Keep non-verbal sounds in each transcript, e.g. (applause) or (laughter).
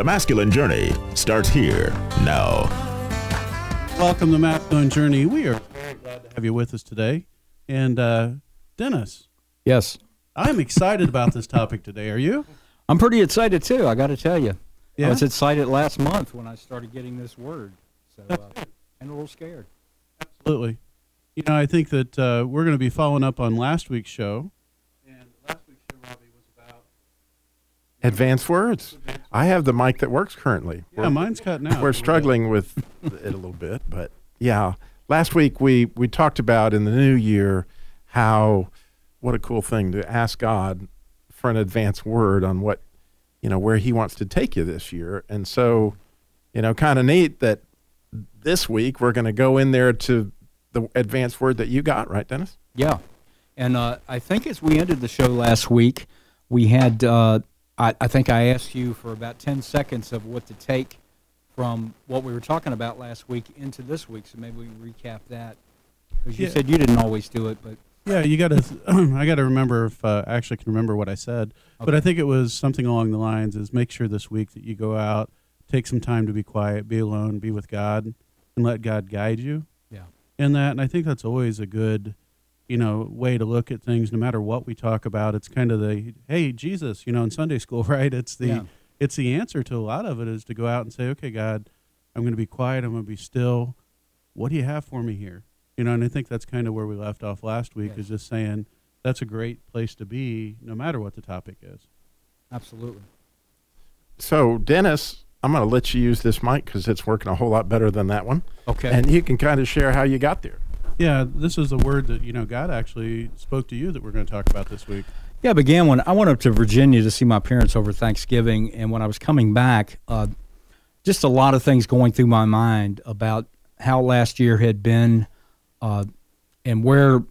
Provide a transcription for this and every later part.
The masculine journey starts here now. Welcome to Masculine Journey. We are very glad to have you with us today. And uh, Dennis, Yes. I'm excited about this topic today. Are you? I'm pretty excited too, I got to tell you. Yeah? I was excited last month when I started getting this word. So, uh, (laughs) and a little scared. Absolutely. You know, I think that uh, we're going to be following up on last week's show. And last week's show, Robbie, was about. Advanced words. I have the mic that works currently. Yeah, We're- mine's cutting out. a We're struggling with it a little bit, but yeah. Last week we we talked about in the new year how what a cool thing to ask God for an advance word on what you know where He wants to take you this year, and so you know, kind of neat that this week we're going to go in there to the advance word that you got, right, Dennis? Yeah. And uh, I think as we ended the show last week, we had, uh, I, I think I asked you for about 10 seconds of what to take from what we were talking about last week into this week. So maybe we can recap that. Because you Yeah. said you didn't always do it, but Yeah, you got to. (clears throat) I got to remember if uh, I actually can remember what I said. But I think it was something along the lines: is make sure this week that you go out, take some time to be quiet, be alone, be with God, and let God guide you. Yeah. In that, and I think that's always a good, you know, way to look at things. No matter what we talk about, it's kind of the hey Jesus, you know, in Sunday school, (laughs) right? It's the Yeah. it's the answer to a lot of it is to go out and say, okay, God, I'm going to be quiet. I'm going to be still. What do you have for me here? You know, and I think that's kind of where we left off last week Yes. is just saying that's a great place to be no matter what the topic is. absolutely. So, Dennis, I'm going to let you use this mic because it's working a whole lot better than that one, Okay. and you can kind of share how you got there. Yeah, this is a word that, you know, God actually spoke to you that we're going to talk about this week. Yeah, I began when I went up to Virginia to see my parents over Thanksgiving, and when I was coming back, uh, just a lot of things going through my mind about how last year had been, uh, and where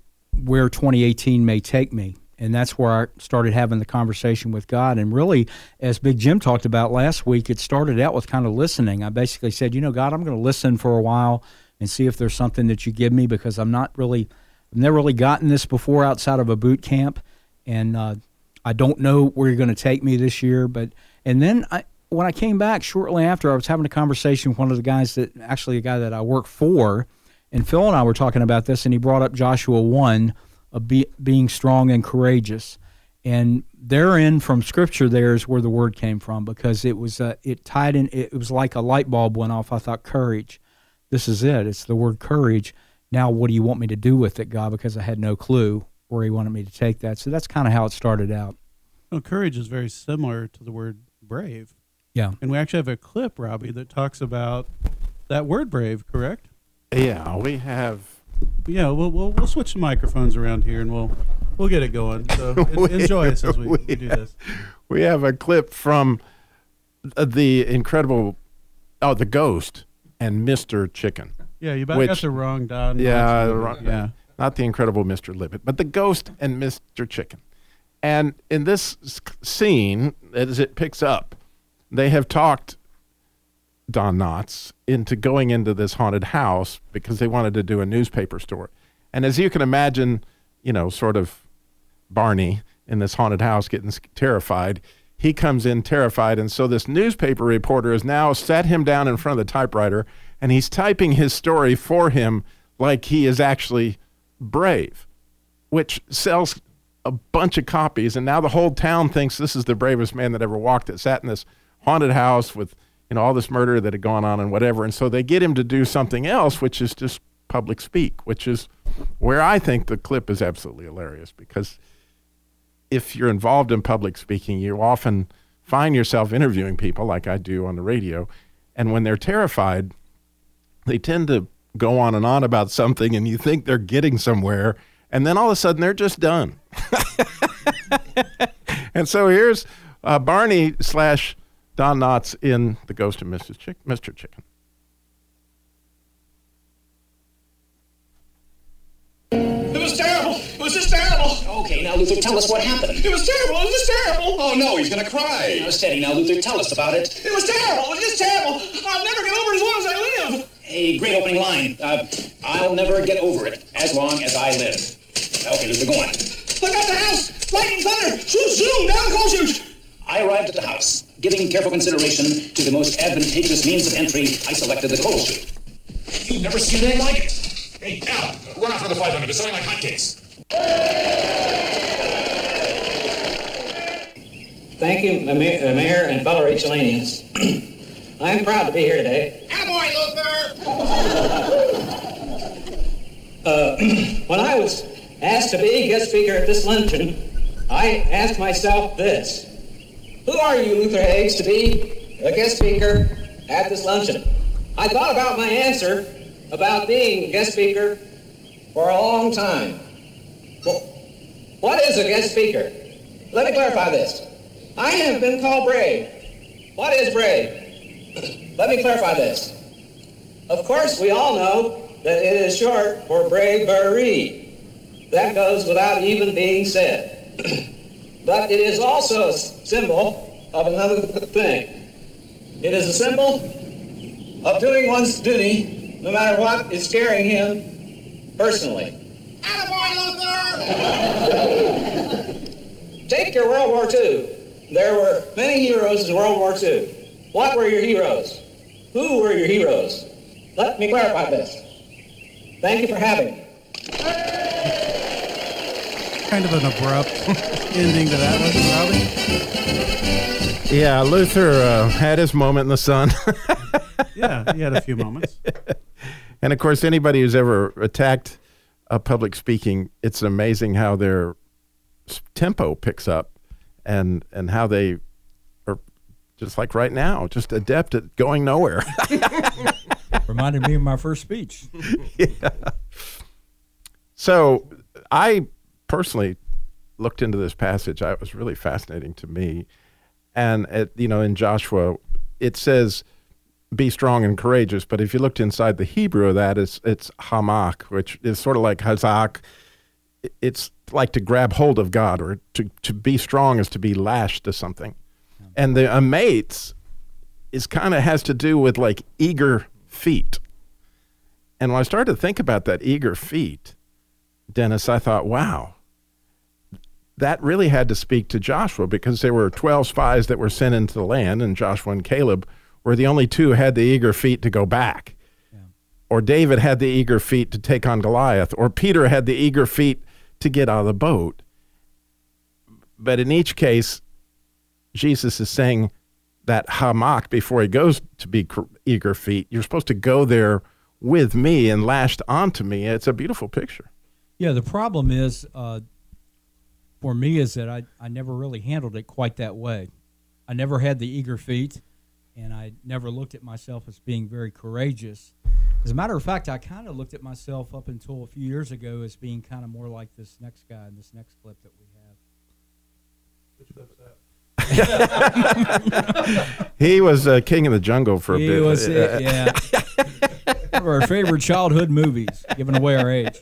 where 2018 may take me, and that's where I started having the conversation with God. And really, as Big Jim talked about last week, it started out with kind of listening. I basically said, you know, God, I'm going to listen for a while and see if there's something that you give me because I'm not really, I've never really gotten this before outside of a boot camp and uh, I don't know where you're going to take me this year. But and then I, when I came back shortly after, I was having a conversation with one of the guys that actually a guy that I work for, and Phil and I were talking about this, and he brought up Joshua one of be, being strong and courageous. And therein from scripture, there is where the word came from because it was uh, it tied in. It was like a light bulb went off. I thought courage. This is it. It's the word courage. Now, what do you want me to do with it, God? Because I had no clue where He wanted me to take that. So that's kind of how it started out. Well, courage is very similar to the word brave. Yeah. And we actually have a clip, Robbie, that talks about that word brave, correct? Yeah, we have. Yeah, we'll, we'll, we'll switch the microphones around here and we'll we'll get it going. So (laughs) We- enjoy us as we, we (laughs) we do have- this. We have a clip from uh, the incredible, oh, the Ghost and Mr. Chicken. Yeah, you about got the wrong Don. Yeah, the wrong- yeah. Not the incredible Mr. Limpet, but the Ghost and Mr. Chicken. And in this scene, as it picks up, they have talked Don Knotts into going into this haunted house because they wanted to do a newspaper story. And as you can imagine, you know, sort of Barney in this haunted house getting terrified, he comes in terrified. And so this newspaper reporter has now sat him down in front of the typewriter and he's typing his story for him like he is actually brave, which sells a bunch of copies. And now the whole town thinks this is the bravest man that ever walked that sat in this haunted house with you know all this murder that had gone on and whatever. And so they get him to do something else, which is just public speak, which is where I think the clip is absolutely hilarious because if you're involved in public speaking, you often find yourself interviewing people like I do on the radio. And when they're terrified, they tend to go on and on about something, and you think they're getting somewhere. And then all of a sudden, they're just done. (laughs) and so here's uh, Barney slash Don Knotts in The Ghost of Mrs. Chick- Mr. Chicken. Now, Luther, tell us what happened. It was terrible. It was just terrible. Oh, no, he's going to cry. Now, steady. Now, Luther, tell us about it. It was terrible. It was just terrible. I'll never get over it as long as I live. A great opening line. Uh, I'll never get over it as long as I live. Okay, Luther, go on. Look out the house! Lightning, thunder! Zoom, zoom! Down the coal chute! I arrived at the house. Giving careful consideration to the most advantageous means of entry, I selected the coal chute. You've never seen anything like it. Hey, Al, run for the 500. It's selling like hotcakes. Thank you, uh, Mayor and fellow Rachelanians. (clears throat) I am proud to be here today. Attaboy, Luther! (laughs) Uh, (clears throat) when I was asked to be guest speaker at this luncheon, I asked myself this. Who are you, Luther Heggs, to be a guest speaker at this luncheon? I thought about my answer about being a guest speaker for a long time. Well, what is a guest speaker? Let me clarify this. I have been called brave. What is brave? (clears throat) Let me clarify this. Of course, we all know that it is short for bravery. That goes without even being said. (clears throat) but it is also a symbol of another thing. It is a symbol of doing one's duty no matter what is scaring him personally. Attaboy, Luther! (laughs) Take your World War II. There were many heroes in World War II. What were your heroes? Who were your heroes? Let me clarify this. Thank you for having me. Kind of an abrupt (laughs) ending to that, wasn't it, Robbie? Yeah, Luther uh, had his moment in the sun. (laughs) Yeah, he had a few moments. and of course, anybody who's ever attacked a public speaking, it's amazing how their tempo picks up and and how they are just like right now, just adept at going nowhere. (laughs) Reminded me of my first speech. (laughs) yeah. So I personally looked into this passage. I, it was really fascinating to me. And it, you know, in Joshua, it says, "Be strong and courageous." But if you looked inside the Hebrew of that, it's it's hamak, which is sort of like hazak. It's like to grab hold of God, or to to be strong is to be lashed to something. And the amates is kind of has to do with like eager feet. And when I started to think about that eager feet, Dennis, I thought, wow, that really had to speak to Joshua because there were 12 spies that were sent into the land, and Joshua and Caleb were the only two who had the eager feet to go back. Or David had the eager feet to take on Goliath, or Peter had the eager feet to get out of the boat. But in each case, Jesus is saying that hamak before he goes to be eager feet. You're supposed to go there with me and lashed onto me. It's a beautiful picture. Yeah, the problem is uh, for me is that I, I never really handled it quite that way. I never had the eager feet, and I never looked at myself as being very courageous. As a matter of fact, I kind of looked at myself up until a few years ago as being kind of more like this next guy in this next clip that we have. Which clip's (laughs) that? he was uh, king of the jungle for a He bit. was, it, (laughs) yeah. One of our favorite childhood movies, giving away our age.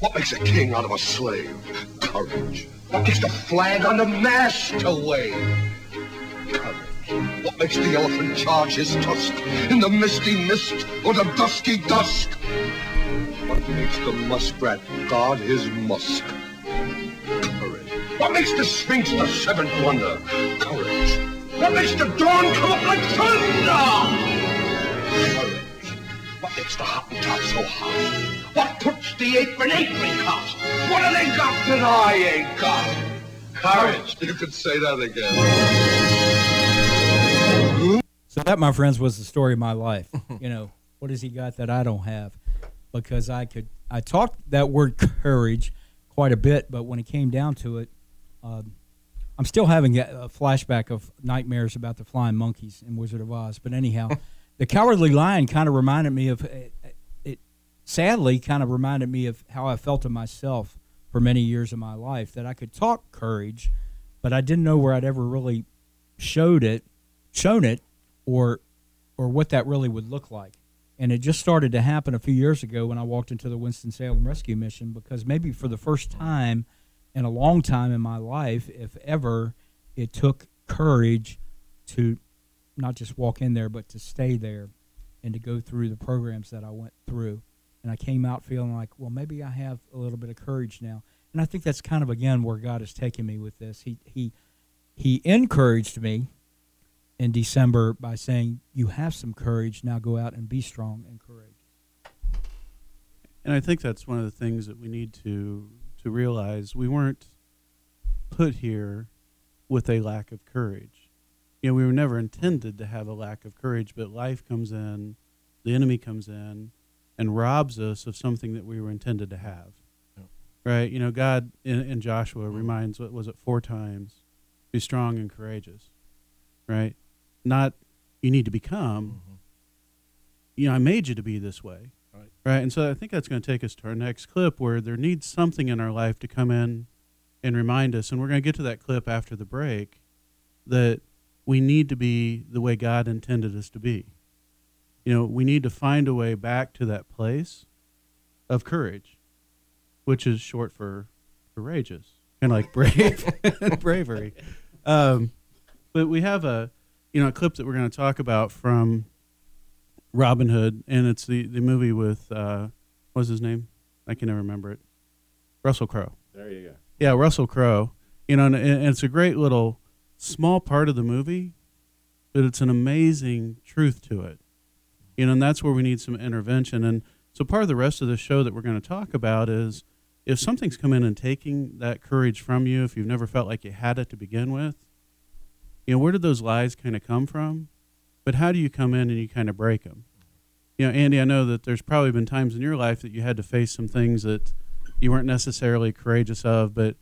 What makes a king out of a slave? Courage. What gets the flag on the mast to wave? Courage. What makes the elephant charge his tusk in the misty mist or the dusky dusk? What makes the muskrat guard his musk? Courage. What makes the sphinx the seventh wonder? Courage. What makes the dawn come up like thunder? Courage. What makes the Hottentot so hot? What puts the apron apricot? What have they got that I ain't got? Courage. You could say that again. So that, my friends, was the story of my life. you know, what has he got that I don't have? Because I could, I talked that word courage quite a bit, but when it came down to it, um, I'm still having a, a flashback of nightmares about the flying monkeys in Wizard of Oz. But anyhow, (laughs) the Cowardly Lion kind of reminded me of it. it sadly, kind of reminded me of how I felt of myself for many years of my life. That I could talk courage, but I didn't know where I'd ever really showed it, shown it, or or what that really would look like. And it just started to happen a few years ago when I walked into the Winston Salem Rescue Mission because maybe for the first time in a long time in my life, if ever, it took courage to not just walk in there, but to stay there and to go through the programs that I went through. And I came out feeling like, well, maybe I have a little bit of courage now. And I think that's kind of again where God is taking me with this. He he he encouraged me in December by saying, "You have some courage. Now go out and be strong and courageous." And I think that's one of the things that we need to to realize. We weren't put here with a lack of courage. You know, we were never intended to have a lack of courage, but life comes in, the enemy comes in, and robs us of something that we were intended to have. Yep. Right? You know, God in, in Joshua Mm-hmm. reminds, what was it, four times? Be strong and courageous. Right? Not you need to become. You know, I made you to be this way. Right. Right. And so I think that's going to take us to our next clip where there needs something in our life to come in and remind us. And we're going to get to that clip after the break that we need to be the way God intended us to be. You know, we need to find a way back to that place of courage, which is short for courageous, kind of like brave and (laughs) bravery. Um, but we have a, you know, a clip that we're going to talk about from Robin Hood, and it's the, the movie with uh, what's his name? I can never remember it. Russell Crowe. There you go. Yeah, Russell Crowe. You know, and, and it's a great little small part of the movie, but it's an amazing truth to it. You know, and that's where we need some intervention. And so part of the rest of the show that we're going to talk about is if something's come in and taking that courage from you, if you've never felt like you had it to begin with, you know, where did those lies kind of come from? But how do you come in and you kind of break them? You know, Andy, I know that there's probably been times in your life that you had to face some things that you weren't necessarily courageous of, but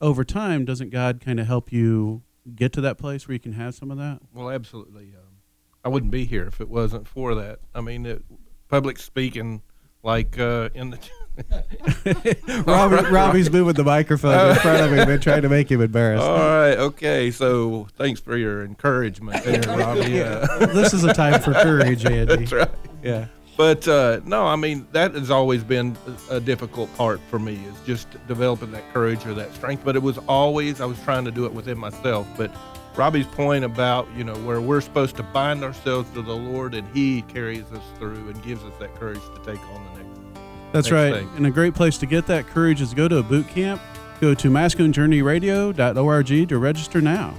over time, doesn't God kind of help you get to that place where you can have some of that? Well, absolutely. Um, I wouldn't be here if it wasn't for that. I mean, it, public speaking, like uh, in the. (laughs) (laughs) Robbie, Robbie's moving the microphone in front of him and trying to make him embarrassed. All right. Okay. So thanks for your encouragement there, Robbie. Uh, this is a time for courage, Andy. (laughs) that's right. Yeah. But uh, no, I mean that has always been a difficult part for me is just developing that courage or that strength. But it was always I was trying to do it within myself. But Robbie's point about you know where we're supposed to bind ourselves to the Lord and He carries us through and gives us that courage to take on the next. That's right. thing. And a great place to get that courage is go to a boot camp. Go to masculinejourneyradio.org to register now.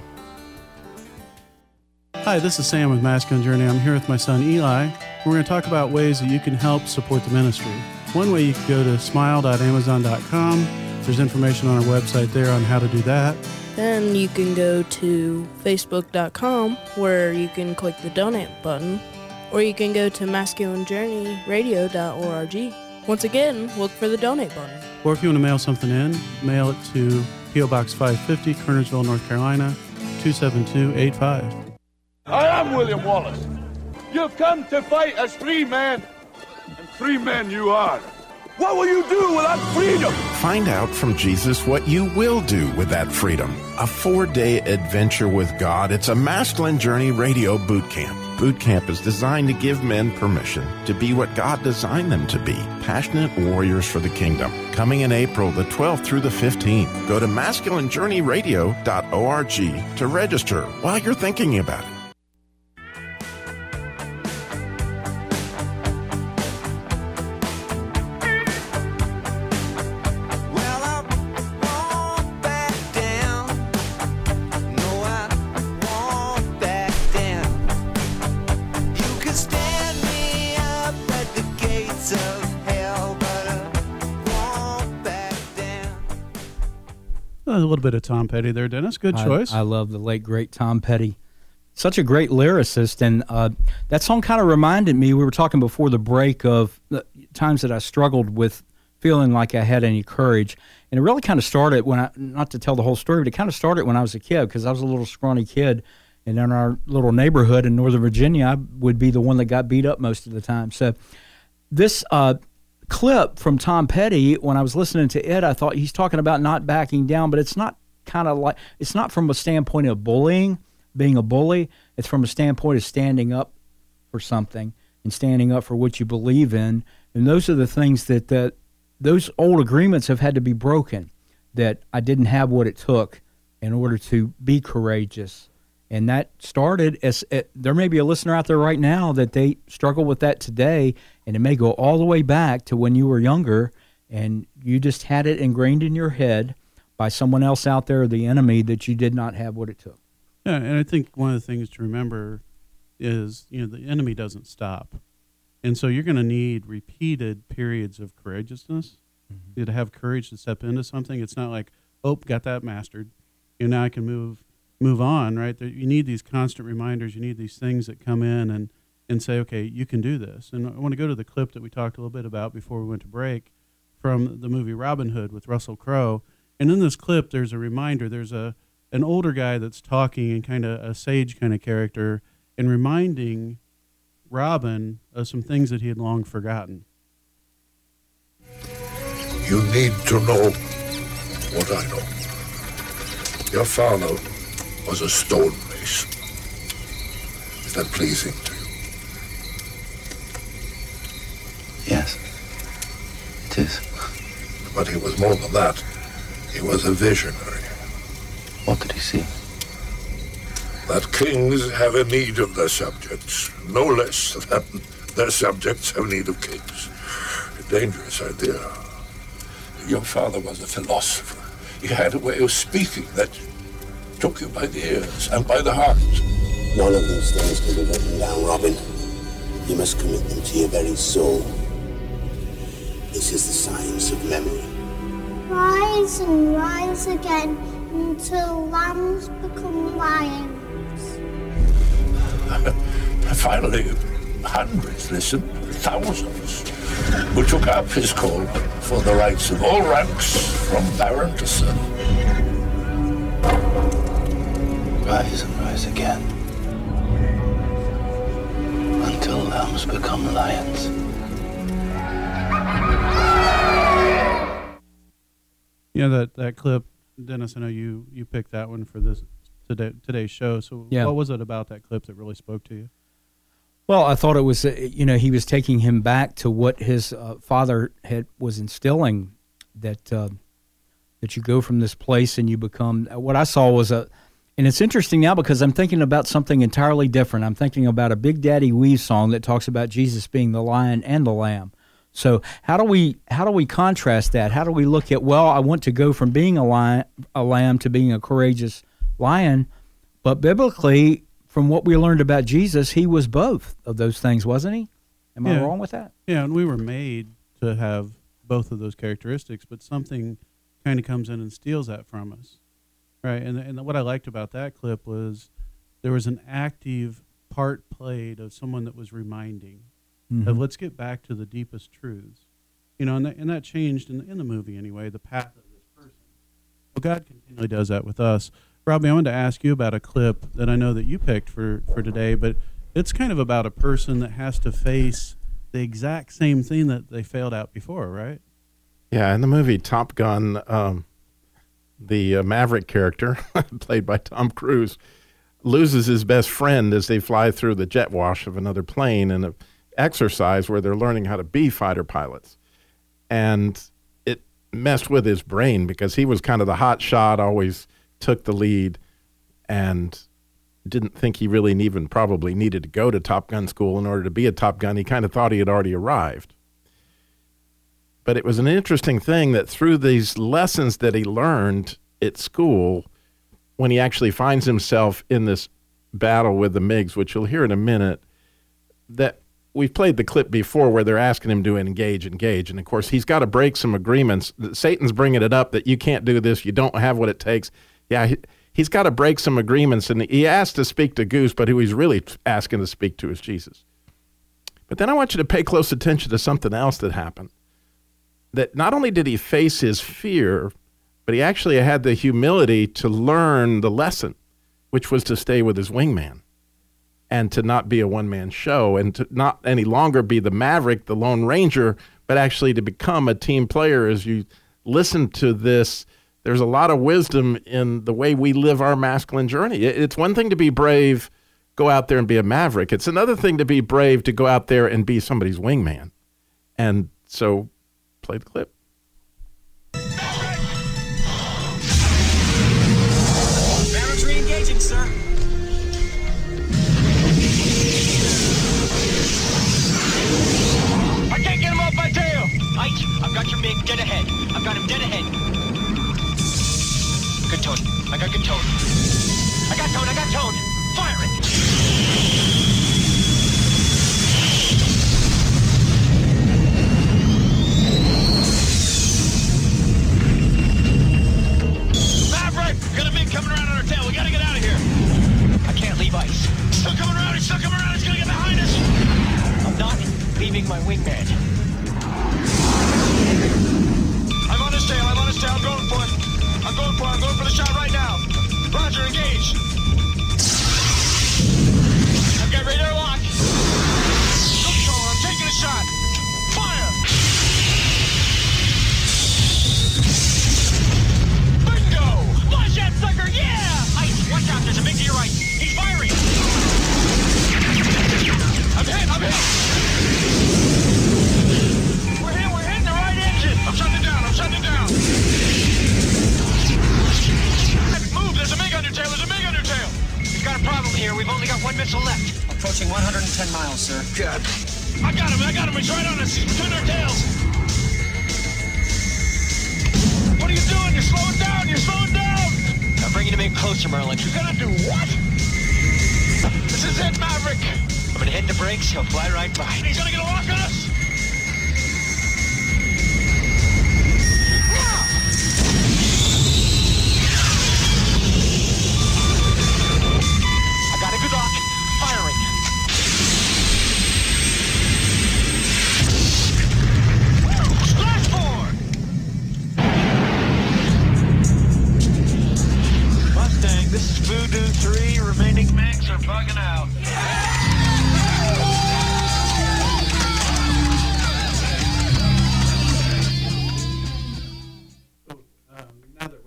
Hi, this is Sam with Masculine Journey. I'm here with my son Eli. We're going to talk about ways that you can help support the ministry. One way you can go to smile.amazon.com. There's information on our website there on how to do that. Then you can go to facebook.com where you can click the donate button, or you can go to masculinejourneyradio.org. Once again, look for the donate button. Or if you want to mail something in, mail it to P.O. Box 550, Kernersville, North Carolina, 27285. I am William Wallace. You've come to fight as free men, and free men you are. What will you do without freedom? Find out from Jesus what you will do with that freedom. A four day adventure with God. It's a masculine journey radio boot camp. Boot camp is designed to give men permission to be what God designed them to be passionate warriors for the kingdom. Coming in April the 12th through the 15th. Go to masculinejourneyradio.org to register while you're thinking about it. A little bit of Tom Petty there, Dennis. Good I- choice. I, love the late great Tom Petty. Such a great lyricist, and uh, that song kind of reminded me. We were talking before the break of the times that I struggled with feeling like I had any courage, and it really kind of started when I. Not to tell the whole story, but it kind of started when I was a kid because I was a little scrawny kid, and in our little neighborhood in Northern Virginia, I would be the one that got beat up most of the time. So, this uh, clip from Tom Petty, when I was listening to it, I thought he's talking about not backing down, but it's not kind of like it's not from a standpoint of bullying, being a bully. It's from a standpoint of standing up for something and standing up for what you believe in. And those are the things that that those old agreements have had to be broken. that I didn't have what it took in order to be courageous. And that started as uh, there may be a listener out there right now that they struggle with that today, and it may go all the way back to when you were younger and you just had it ingrained in your head by someone else out there, the enemy, that you did not have what it took. Yeah, and I think one of the things to remember is you know the enemy doesn't stop, and so you're going to need repeated periods of courageousness you to have courage to step into something. It's not like oh got that mastered, and now I can move move on. Right? You need these constant reminders. You need these things that come in and and say okay you can do this. And I want to go to the clip that we talked a little bit about before we went to break from the movie Robin Hood with Russell Crowe. And in this clip, there's a reminder. There's a an older guy that's talking and kind of a sage kind of character and reminding Robin of some things that he had long forgotten. You need to know what I know. Your father was a stonemason. Is that pleasing to you? Yes, it is. But he was more than that. He was a visionary. What did he see? That kings have a need of their subjects, no less than their subjects have need of kings. A dangerous idea. Your father was a philosopher. He had a way of speaking that took you by the ears and by the heart. None of these things can be written down, Robin. You must commit them to your very soul. This is the science of memory. Rise and rise again until lambs become lions. (laughs) Finally, hundreds listened, thousands, who took up his call for the rights of all ranks, from baron to serf. Rise and rise again. Until lambs become lions. You know that that clip, Dennis. I know you you picked that one for this today today's show. So Yeah. what was it about that clip that really spoke to you? Well, I thought it was, uh, you know, he was taking him back to what his uh, father had was instilling that uh, that you go from this place and you become. What I saw was a, and it's interesting now because I'm thinking about something entirely different. I'm thinking about a Big Daddy Weave song that talks about Jesus being the lion and the lamb. So how do we how do we contrast that? How do we look at well, I want to go from being a lion, a lamb to being a courageous lion, but biblically, from what we learned about Jesus, he was both of those things, wasn't he? Am I wrong with that? Yeah, and we were made to have both of those characteristics, but something kind of comes in and steals that from us, right? And and what I liked about that clip was there was an active part played of someone that was reminding of Mhm. let's get back to the deepest truths, you know, and that, and that changed in the, in the movie anyway the path of this person. Well, God continually does that with us. Robbie, I wanted to ask you about a clip that I know that you picked for for today, but it's kind of about a person that has to face the exact same thing that they failed out before, right? Yeah, in the movie Top Gun, um, the uh, Maverick character, (laughs) played by Tom Cruise, loses his best friend as they fly through the jet wash of another plane in an exercise where they're learning how to be fighter pilots. And it messed with his brain because he was kind of the hot shot, always took the lead, and didn't think he really even probably needed to go to Top Gun school in order to be a Top Gun. He kind of thought he had already arrived. But it was an interesting thing that through these lessons that he learned at school, when he actually finds himself in this battle with the MiGs, which you'll hear in a minute, that we've played the clip before where they're asking him to engage, engage. And of course, he's got to break some agreements. Satan's bringing it up that you can't do this, you don't have what it takes. Yeah, he, he's got to break some agreements. And he asked to speak to Goose, but who he's really asking to speak to is Jesus. But then I want you to pay close attention to something else that happened. That not only did he face his fear, but he actually had the humility to learn the lesson, which was to stay with his wingman and to not be a one man show and to not any longer be the maverick, the lone ranger, but actually to become a team player. As you listen to this, there's a lot of wisdom in the way we live our masculine journey. It's one thing to be brave, go out there and be a maverick. It's another thing to be brave to go out there and be somebody's wingman. And so play the clip.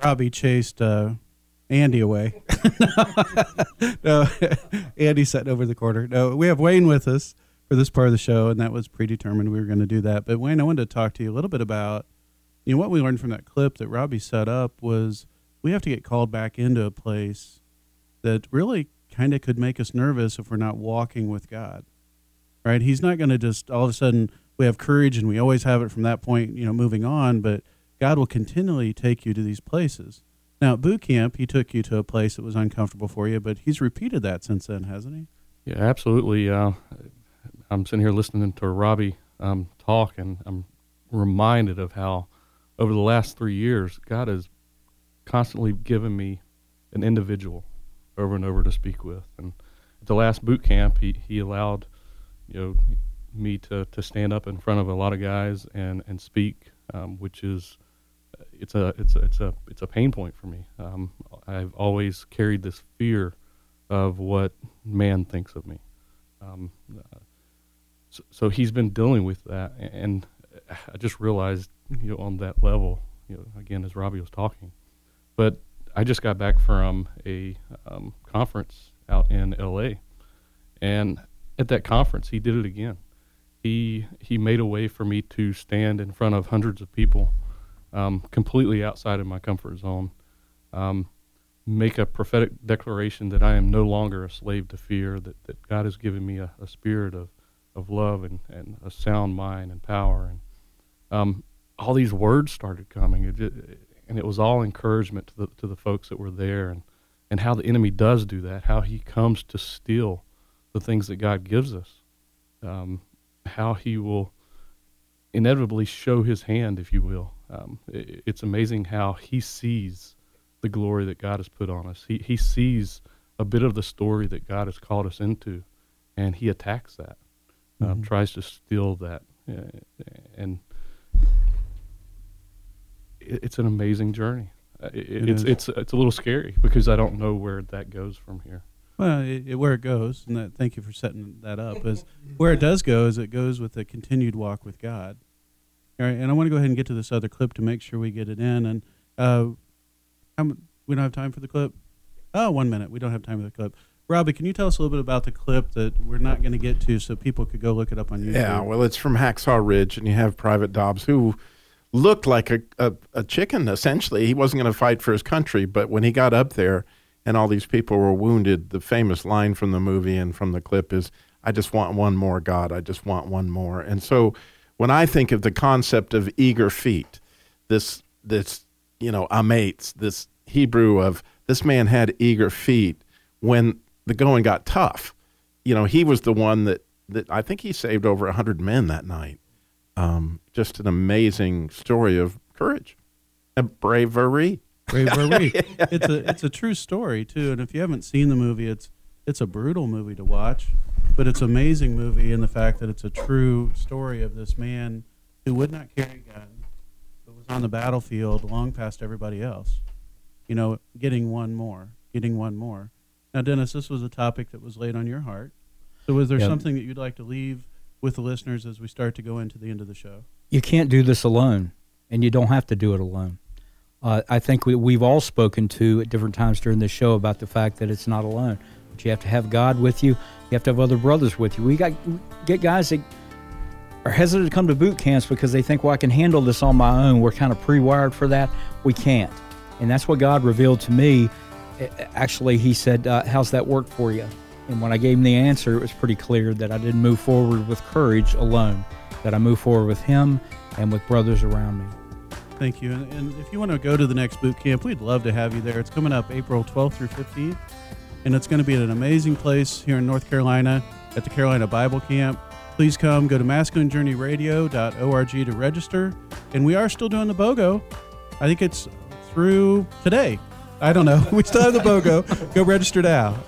Robbie chased uh, Andy away. (laughs) no, (laughs) Andy's sitting over the corner. No, we have Wayne with us for this part of the show, and that was predetermined. We were going to do that. But Wayne, I wanted to talk to you a little bit about you know what we learned from that clip that Robbie set up was we have to get called back into a place that really kind of could make us nervous if we're not walking with God. Right? He's not going to just all of a sudden we have courage and we always have it from that point, you know, moving on, but God will continually take you to these places. Now, at boot camp, he took you to a place that was uncomfortable for you, but he's repeated that since then, hasn't he? Yeah, absolutely. Uh, I'm sitting here listening to Robbie um, talk, and I'm reminded of how over the last three years, God has constantly given me an individual over and over to speak with. And at the last boot camp, he, he allowed, you know, me to, to stand up in front of a lot of guys and, and speak, um, which is it's a it's a it's a it's a pain point for me. Um, I've always carried this fear of what man thinks of me. Um, so, so he's been dealing with that, and I just realized, you know, on that level, you know, again as Robbie was talking, but I just got back from a um, conference out in L.A. And at that conference, he did it again. He he made a way for me to stand in front of hundreds of people, um, completely outside of my comfort zone, um, make a prophetic declaration that I am no longer a slave to fear. That, that God has given me a, a spirit of, of love and, and a sound mind and power. And um, all these words started coming, it, and it was all encouragement to the to the folks that were there, and and how the enemy does do that, how he comes to steal the things that God gives us, um, how he will inevitably show his hand, if you will. Um, i it's amazing how he sees the glory that God has put on us. He he sees a bit of the story that God has called us into, and he attacks that, um, Mhm. tries to steal that, uh, and it, it's an amazing journey. Uh, it, It it's it's it's a little scary because I don't know where that goes from here. Well, it, it, where it goes, and that, thank you for setting that up, is where it does go is it goes with a continued walk with God. All right, and I want to go ahead and get to this other clip to make sure we get it in. And uh, we don't have time for the clip? Oh, one minute. We don't have time for the clip. Robbie, can you tell us a little bit about the clip that we're not going to get to so people could go look it up on YouTube? Yeah, well, it's from Hacksaw Ridge, and you have Private Doss, who looked like a, a, a chicken, essentially. He wasn't going to fight for his country, but when he got up there and all these people were wounded, the famous line from the movie and from the clip is, I just want one more, God. I just want one more. And so when I think of the concept of eager feet, this, this you know, amates, this Hebrew of this man had eager feet when the going got tough. You know, he was the one that, that I think he saved over 100 men that night. Um, just an amazing story of courage and bravery. Bravery. (laughs) It's a it's a true story too, and if you haven't seen the movie, it's it's a brutal movie to watch. but it's an amazing movie in the fact that it's a true story of this man who would not carry a gun, but was on the battlefield long past everybody else. You know, getting one more, getting one more. Now, Dennis, this was a topic that was laid on your heart. So, was there Yeah. something that you'd like to leave with the listeners as we start to go into the end of the show? you can't do this alone, and you don't have to do it alone. Uh, I think we, we've all spoken to at different times during this show about the fact that it's not alone. But you have to have God with you. You have to have other brothers with you. We got get guys that are hesitant to come to boot camps because they think, well, I can handle this on my own. We're kind of pre-wired for that. We can't, and that's what God revealed to me. Actually, He said, uh, "How's that work for you?" And when I gave him the answer, it was pretty clear that I didn't move forward with courage alone. That I move forward with Him and with brothers around me. Thank you. And, and if you want to go to the next boot camp, we'd love to have you there. It's coming up April 12th through 15th, and it's going to be at an amazing place here in North Carolina at the Carolina Bible Camp. Please come. Go to masculinejourneyradio.org to register. And we are still doing the BOGO. I think it's through today. I don't know. (laughs) We still have the BOGO. Go register now.